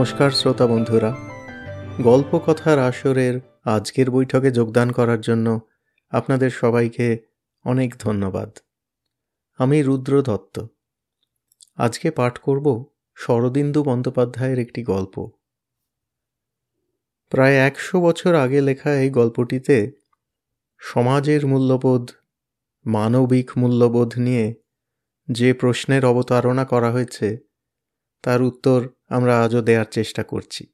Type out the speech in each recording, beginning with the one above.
নমস্কার শ্রোতা বন্ধুরা। গল্প কথার আসরের আজকের বৈঠকে যোগদান করার জন্য আপনাদের সবাইকে অনেক ধন্যবাদ। আমি রুদ্র দত্ত। আজকে পাঠ করব শরদিন্দু বন্দ্যোপাধ্যায়ের একটি গল্প। প্রায় একশো বছর আগে লেখা এই গল্পটিতে সমাজের মূল্যবোধ, মানবিক মূল্যবোধ নিয়ে যে প্রশ্নের অবতারণা করা হয়েছে, তার উত্তর আমরা আজও দেওয়ার চেষ্টা করছি।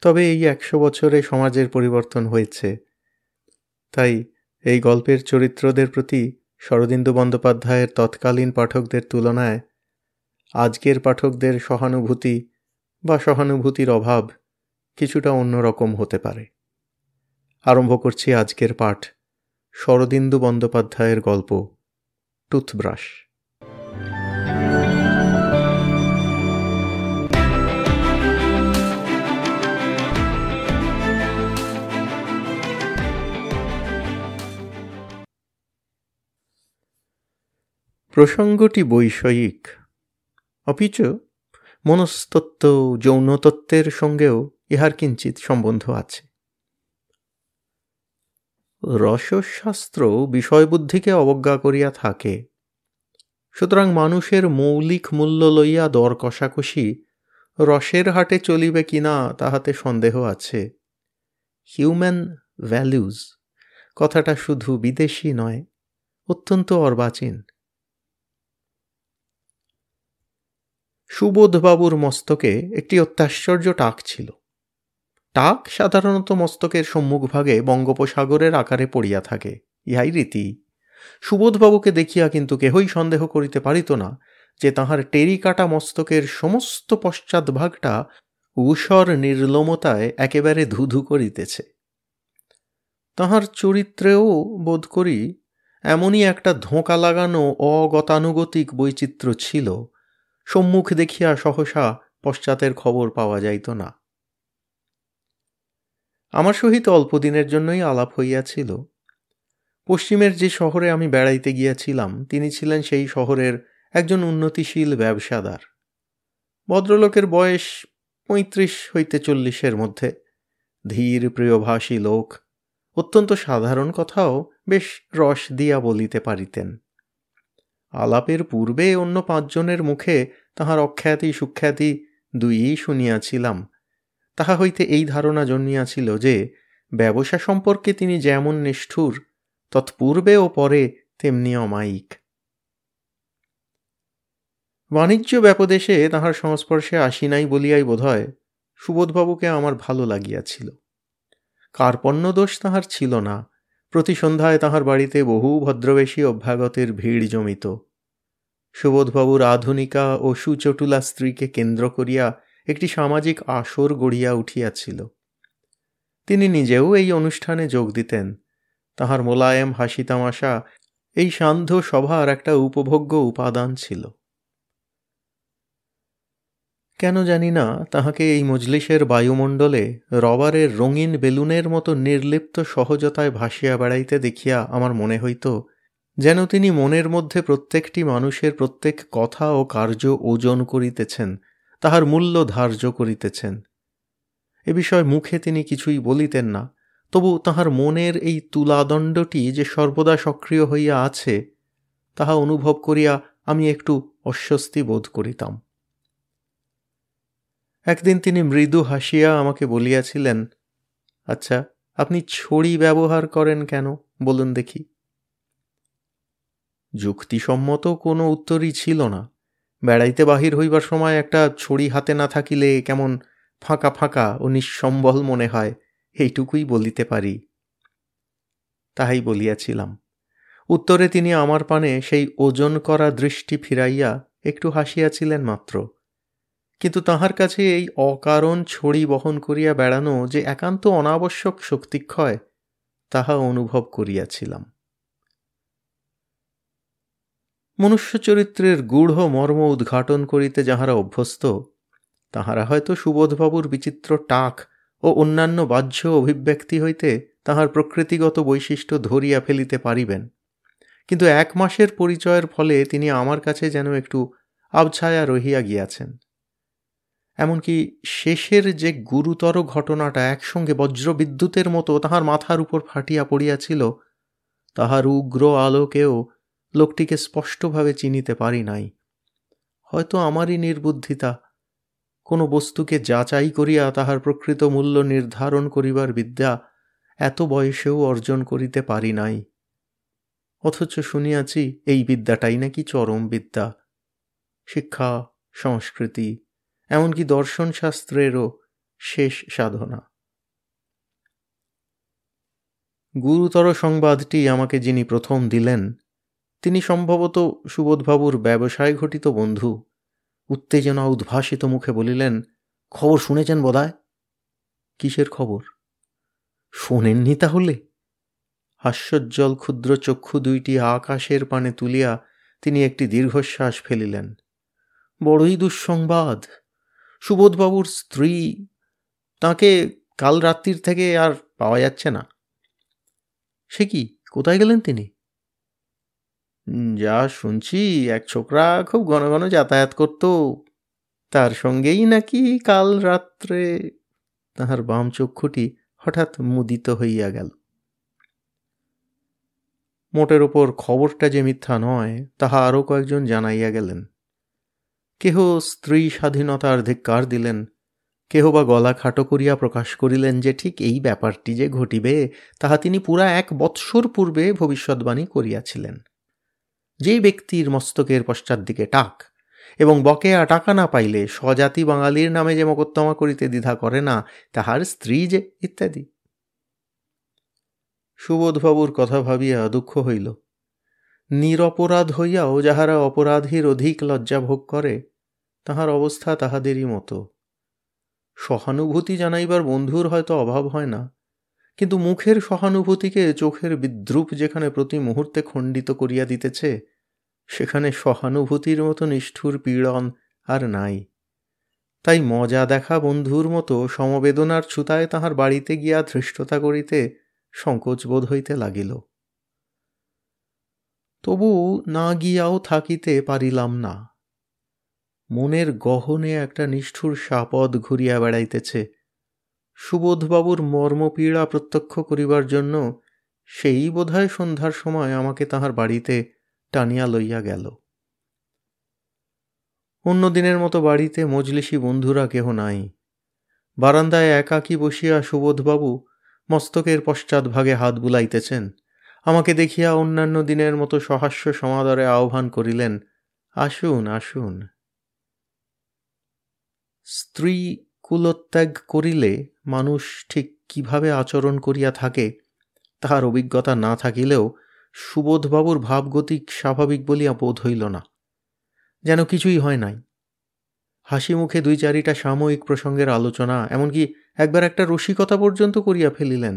তবে এই একশো বছরে সমাজের পরিবর্তন হয়েছে। তাই এই গল্পের চরিত্রদের প্রতি শরদিন্দু বন্দ্যোপাধ্যায়ের তৎকালীন পাঠকদের তুলনায় আজকের পাঠকদের সহানুভূতি বা সহানুভূতির অভাব কিছুটা অন্যরকম হতে পারে। আরম্ভ করছি আজকের পাঠ শরদিন্দু বন্দ্যোপাধ্যায়ের গল্প, টুথব্রাশ। প্রসঙ্গটি বৈষয়িক। অপিচ মনস্তত্ত্ব যৌনতত্ত্বের সঙ্গেও ইহার কিঞ্চিত সম্বন্ধ আছে। রসশাস্ত্র বিষয়বুদ্ধিকে অবজ্ঞা করিয়া থাকে। সুতরাং মানুষের মৌলিক মূল্য লইয়া দর কষাকষি রসের হাটে চলিবে কিনা তাহাতে সন্দেহ আছে। হিউম্যান ভ্যালুজ কথাটা শুধু বিদেশি নয়, অত্যন্ত অর্বাচীন। সুবোধবাবুর মস্তকে একটি অত্যাশ্চর্য টাক ছিল। টাক সাধারণত মস্তকের সম্মুখভাগে বঙ্গোপসাগরের আকারে পড়িয়া থাকে, ইহাই রীতি। সুবোধবাবুকে দেখিয়া কিন্তু কেহই সন্দেহ করিতে পারিত না যে তাহার টেরিকাটা মস্তকের সমস্ত পশ্চাৎভাগটা ঊষর নির্লমতায় একেবারে ধুধু করিতেছে। তাহার চরিত্রেও বোধ করি এমনই একটা ধোঁকা লাগানো অগতানুগতিক বৈচিত্র্য ছিল সম্মুখ দেখিয়া সহসা পশ্চাতের খবর পাওয়া যাইত না। আমার সহিত অল্পদিনের জন্যই আলাপ হইয়াছিল। পশ্চিমের যে শহরে আমি বেড়াইতে গিয়াছিলাম, তিনি ছিলেন সেই শহরের একজন উন্নতিশীল ব্যবসাদার। ভদ্রলোকের বয়স পঁয়ত্রিশ হইতে চল্লিশের মধ্যে। ধীর, প্রিয়ভাষী লোক। অত্যন্ত সাধারণ কথাও বেশ রস দিয়া বলিতে পারিতেন। আলাপের পূর্বে অন্য পাঁচজনের মুখে তাহার অখ্যাতি সুখ্যাতি দুইই শুনিয়াছিলাম। তাহা হইতে এই ধারণা জন্মিয়াছিল যে, ব্যবসা সম্পর্কে তিনি যেমন নিষ্ঠুর, তৎপূর্বে ও পরে তেমনি অমায়িক। বাণিজ্য ব্যাপদেশে তাহার সংস্পর্শে আসি নাই বলিয়াই বোধ হয় সুবোধবাবুকে আমার ভালো লাগিয়াছিল। কার্পণ্য দোষ তাহার ছিল না প্রতি সন্ধ্যায় তাহার বাড়িতে বহু ভদ্রবেশী অভ্যাগতের ভিড় জমিত। সুবোধবাবুর আধুনিকা ও সুচটুলা স্ত্রীকে কেন্দ্র করিয়া একটি সামাজিক আসর গড়িয়া উঠিয়াছিল। তিনি নিজেও এই অনুষ্ঠানে যোগ দিতেন। তাহার মোলায়েম হাসি তামাশা এই সান্ধ্য সভার একটা উপভোগ্য উপাদান ছিল। কেন জানি না, তাহাকে এই মজলিসের বায়ুমণ্ডলে রবারের রঙিন বেলুনের মতো নির্লিপ্ত সহজতায় ভাসিয়া বেড়াইতে দেখিয়া আমার মনে হইত, যেন তিনি মনের মধ্যে প্রত্যেকটি মানুষের প্রত্যেক কথা ও কার্য ওজন করিতেছেন, তাহার মূল্য ধার্য করিতেছেন। এ বিষয়ে মুখে তিনি কিছুই বলিতেন না, তবু তাহার মনের এই তুলাদণ্ডটি যে সর্বদা সক্রিয় হইয়া আছে, তাহা অনুভব করিয়া আমি একটু অস্বস্তি বোধ করিতাম। একদিন তিনি মৃদু হাসিয়া আমাকে বলিয়াছিলেন আচ্ছা আপনি ছড়ি ব্যবহার করেন কেন? বলুন দেখি। যুক্তিসম্মত কোনো উত্তরই ছিল না। বেড়াইতে বাহির হইবার সময় একটা ছড়ি হাতে না থাকিলে কেমন ফাঁকা ফাঁকা ও নিঃসম্বল মনে হয়, এইটুকুই বলিতে পারি। তাহাই বলিয়াছিলাম। উত্তরে তিনি আমার পানে সেই ওজন করা দৃষ্টি ফিরাইয়া একটু হাসিয়াছিলেন মাত্র। কিন্তু তাহার কাছে এই অকারণ ছড়ি বহন করিয়া বেড়ানো যে একান্ত অনাবশ্যক শক্তিক্ষয়, তাহা অনুভব করিয়াছিলাম। মনুষ্য চরিত্রের গূঢ় মর্ম উদ্ঘাটন করিতে যাহারা অভ্যস্ত, তাহারা হয়তো সুবোধবাবুর বিচিত্র টাক ও অন্যান্য বাহ্য অভিব্যক্তি হইতে তাহার প্রকৃতিগত বৈশিষ্ট্য ধরিয়া ফেলিতে পারিবেন। কিন্তু এক মাসের পরিচয়ের ফলে তিনি আমার কাছে যেন একটু আবছায়া রহিয়া গিয়াছেন। এমনকি শেষের যে গুরুতর ঘটনাটা একসঙ্গে বজ্রবিদ্যুতের মতো তাহার মাথার উপর ফাটিয়া পড়িয়াছিল, তাহার উগ্র আলোকেও লোকটিকে স্পষ্টভাবে চিনিতে পারি নাই। হয়তো আমারই নির্বুদ্ধিতা, কোনো বস্তুকে যাচাই করিয়া তাহার প্রকৃত মূল্য নির্ধারণ করিবার বিদ্যা এত বয়সেও অর্জন করিতে পারি নাই। অথচ শুনিয়াছি এই বিদ্যাটাই নাকি চরম বিদ্যা, শিক্ষা, সংস্কৃতি এমনকি দর্শনশাস্ত্রেরও শেষ সাধনা। গুরুতর সংবাদটি আমাকে যিনি প্রথম দিলেন, তিনি সম্ভবত সুবোধবাবুর ব্যবসায় ঘটিত বন্ধু। উত্তেজনা উদ্ভাসিত মুখে বলিলেন, খবর শুনেছেন বোধহয়? কিসের খবর? শোনেননি তাহলে? হাস্যোজ্জ্বল ক্ষুদ্র চক্ষু দুইটি আকাশের পানে তুলিয়া তিনি একটি দীর্ঘশ্বাস ফেলিলেন। বড়ই দুঃসংবাদ! সুবোধবাবুর স্ত্রী, তাকে কাল রাত্রির থেকে আর পাওয়া যাচ্ছে না। সে কি কোথায় গেলেন তিনি? যা শুনছি, এক ছোকরা খুব ঘন ঘন যাতায়াত করত। তার সঙ্গেই নাকি কাল রাত্রে তাহার বাম চক্ষুটি হঠাৎ মুদিত হইয়া গেল। মোটের ওপর খবরটা যে মিথ্যা নয়, তাহা আরও কয়েকজন জানাইয়া গেলেন। কেহ স্ত্রী স্বাধীনতার ধিক্কার দিলেন, কেহ বা গলা খাটো করিয়া প্রকাশ করিলেন যে ঠিক এই ব্যাপারটি যে ঘটিবে, তাহা তিনি পুরা এক বৎসর পূর্বে ভবিষ্যৎবাণী করিয়াছিলেন। যেই ব্যক্তির মস্তকের পশ্চাৎ দিকে টাক এবং বকেয়া টাকা না পাইলে স্বজাতি বাঙালির নামে যে মকদ্দমা করিতে দ্বিধা করে না, তাহার স্ত্রী যে ইত্যাদি। সুবোধবাবুর কথা ভাবিয়া দুঃখ হইল। নিরপরাধ হইয়াও যাহারা অপরাধীর অধিক লজ্জা ভোগ করে, তাহার অবস্থা তাহাদেরই মতো। সহানুভূতি জানাইবার বন্ধুর হয়তো অভাব হয় না, কিন্তু মুখের সহানুভূতিকে চোখের বিদ্রুপ যেখানে প্রতি মুহূর্তে খণ্ডিত করিয়া দিতেছে, সেখানে সহানুভূতির মতো নিষ্ঠুর পীড়ন আর নাই। তাই মজা দেখা বন্ধুর মতো সমবেদনার ছুতায় তাহার বাড়িতে গিয়া ধৃষ্টতা করিতে সংকোচ বোধ হইতে লাগিল। তবু না গিয়াও থাকিতে পারিলাম না। মনের গহনে একটা নিষ্ঠুর সাপদ ঘুরিয়া বেড়াইতেছে। সুবোধবাবুর মর্মপীড়া প্রত্যক্ষ করিবার জন্য সেই বোধহয় সন্ধ্যার সময় আমাকে তাহার বাড়িতে টানিয়া লইয়া গেল। অন্য দিনের মতো বাড়িতে মজলিসি বন্ধুরা কেহ নাই। বারান্দায় একাকী বসিয়া সুবোধবাবু মস্তকের পশ্চাৎভাগে হাত বুলাইতেছেন। আমাকে দেখিয়া অন্যান্য দিনের মতো সহাস্য সমাদরে আহ্বান করিলেন, আসুন আসুন। স্ত্রী কুলত্যাগ করিলে মানুষ ঠিক কীভাবে আচরণ করিয়া থাকে, তাহার অভিজ্ঞতা না থাকিলেও সুবোধবাবুর ভাবগতিক স্বাভাবিক বলিয়া বোধ হইল না, যেন কিছুই হয় নাই। হাসি মুখে দুই চারিটা সাময়িক প্রসঙ্গের আলোচনা, এমনকি একবার একটা রসিকতা পর্যন্ত করিয়া ফেলিলেন।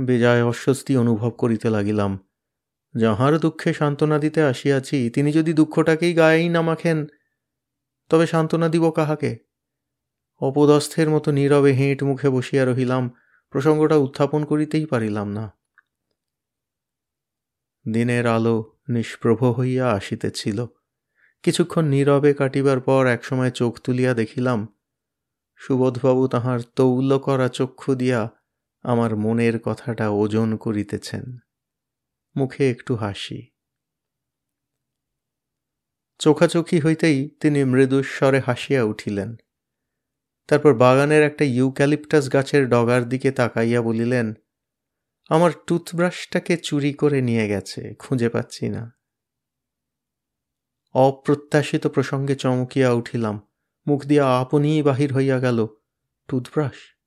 বেজায় অস্বস্তি অনুভব করিতে লাগিলাম। যাহার দুঃখে সান্ত্বনা দিতে আসিয়াছি, তিনি যদি দুঃখটাকেই গায়েই না মাখেন, তবে সান্ত্বনা দিব কাহাকে? অপদস্থের মতো নীরবে হেঁট মুখে বসিয়া রহিলাম, প্রসঙ্গটা উত্থাপন করিতেই পারিলাম না। দিনের আলো নিষ্প্রভ হইয়া আসিতেছিল। কিছুক্ষণ নীরবে কাটিবার পর একসময় চোখ তুলিয়া দেখিলাম, সুবোধবাবু তাহার তৌল করা চক্ষু দিয়া আমার মনের কথাটা ওজন করিতেছেন। মুখে একটু হাসি। চোখাচোখি হইতেই তিনি মৃদুস্বরে হাসিয়া উঠিলেন। তারপর বাগানের একটা ইউক্যালিপটাস গাছের ডগার দিকে তাকাইয়া বলিলেন, আমার টুথব্রাশটাকে চুরি করে নিয়ে গেছে, খুঁজে পাচ্ছি না। অপ্রত্যাশিত প্রসঙ্গে চমকিয়া উঠিলাম। মুখ দিয়া আপনিই বাহির হইয়া গেল, টুথব্রাশ?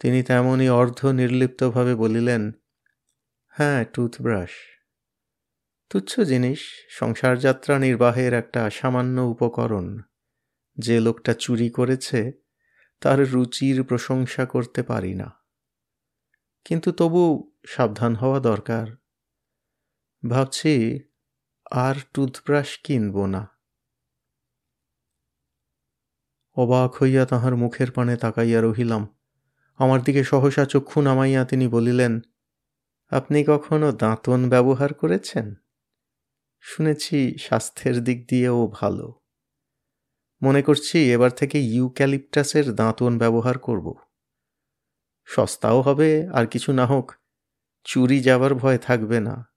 তিনি তেমনই অর্ধ নির্লিপ্তভাবে বলিলেন হ্যাঁ টুথব্রাশ। তুচ্ছ জিনিস সংসার যাত্রা নির্বাহের একটা সামান্য উপকরণ। যে লোকটা চুরি করেছে, তার রুচির প্রশংসা করতে পারি না। কিন্তু তবু সাবধান হওয়া দরকার। ভাবছি, আর টুথব্রাশ কিনব না। অবাক হইয়া তাহার মুখের পানে তাকাইয়া রহিলাম। আমার দিকে সহসা চক্ষু নামাইয়া তিনি বলিলেন, আপনি কখনো দাঁতন ব্যবহার করেছেন? শুনেছি স্বাস্থ্যের দিক দিয়েও ভালো। মনে করছি এবার থেকে ইউক্যালিপটাসের দাঁতন ব্যবহার করব। সস্তাও হবে, আর কিছু না হোক, চুরি যাবার ভয় থাকবে না।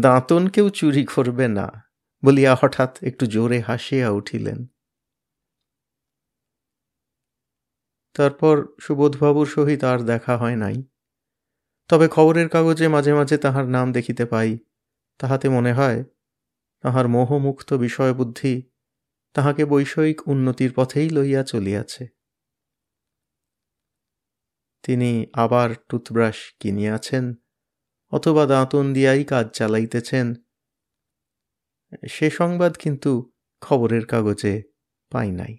দাঁতন কেউ চুরি করবে না, বলিয়া হঠাৎ একটু জোরে হাসিয়া উঠিলেন। তারপর সুবোধবাবুর সহিত আর দেখা হয় নাই। তবে খবরের কাগজে মাঝে মাঝে তাহার নাম দেখিতে পাই। তাহাতে মনে হয়, তাহার মোহমুক্ত বিষয়বুদ্ধি তাহাকে বৈষয়িক উন্নতির পথেই লইয়া চলিয়াছে। তিনি আবার টুথব্রাশ কিনিয়াছেন অথবা দাঁতন দিয়াই কাজ চালাইতেছেন। সে সংবাদ কিন্তু খবরের কাগজে পাই নাই।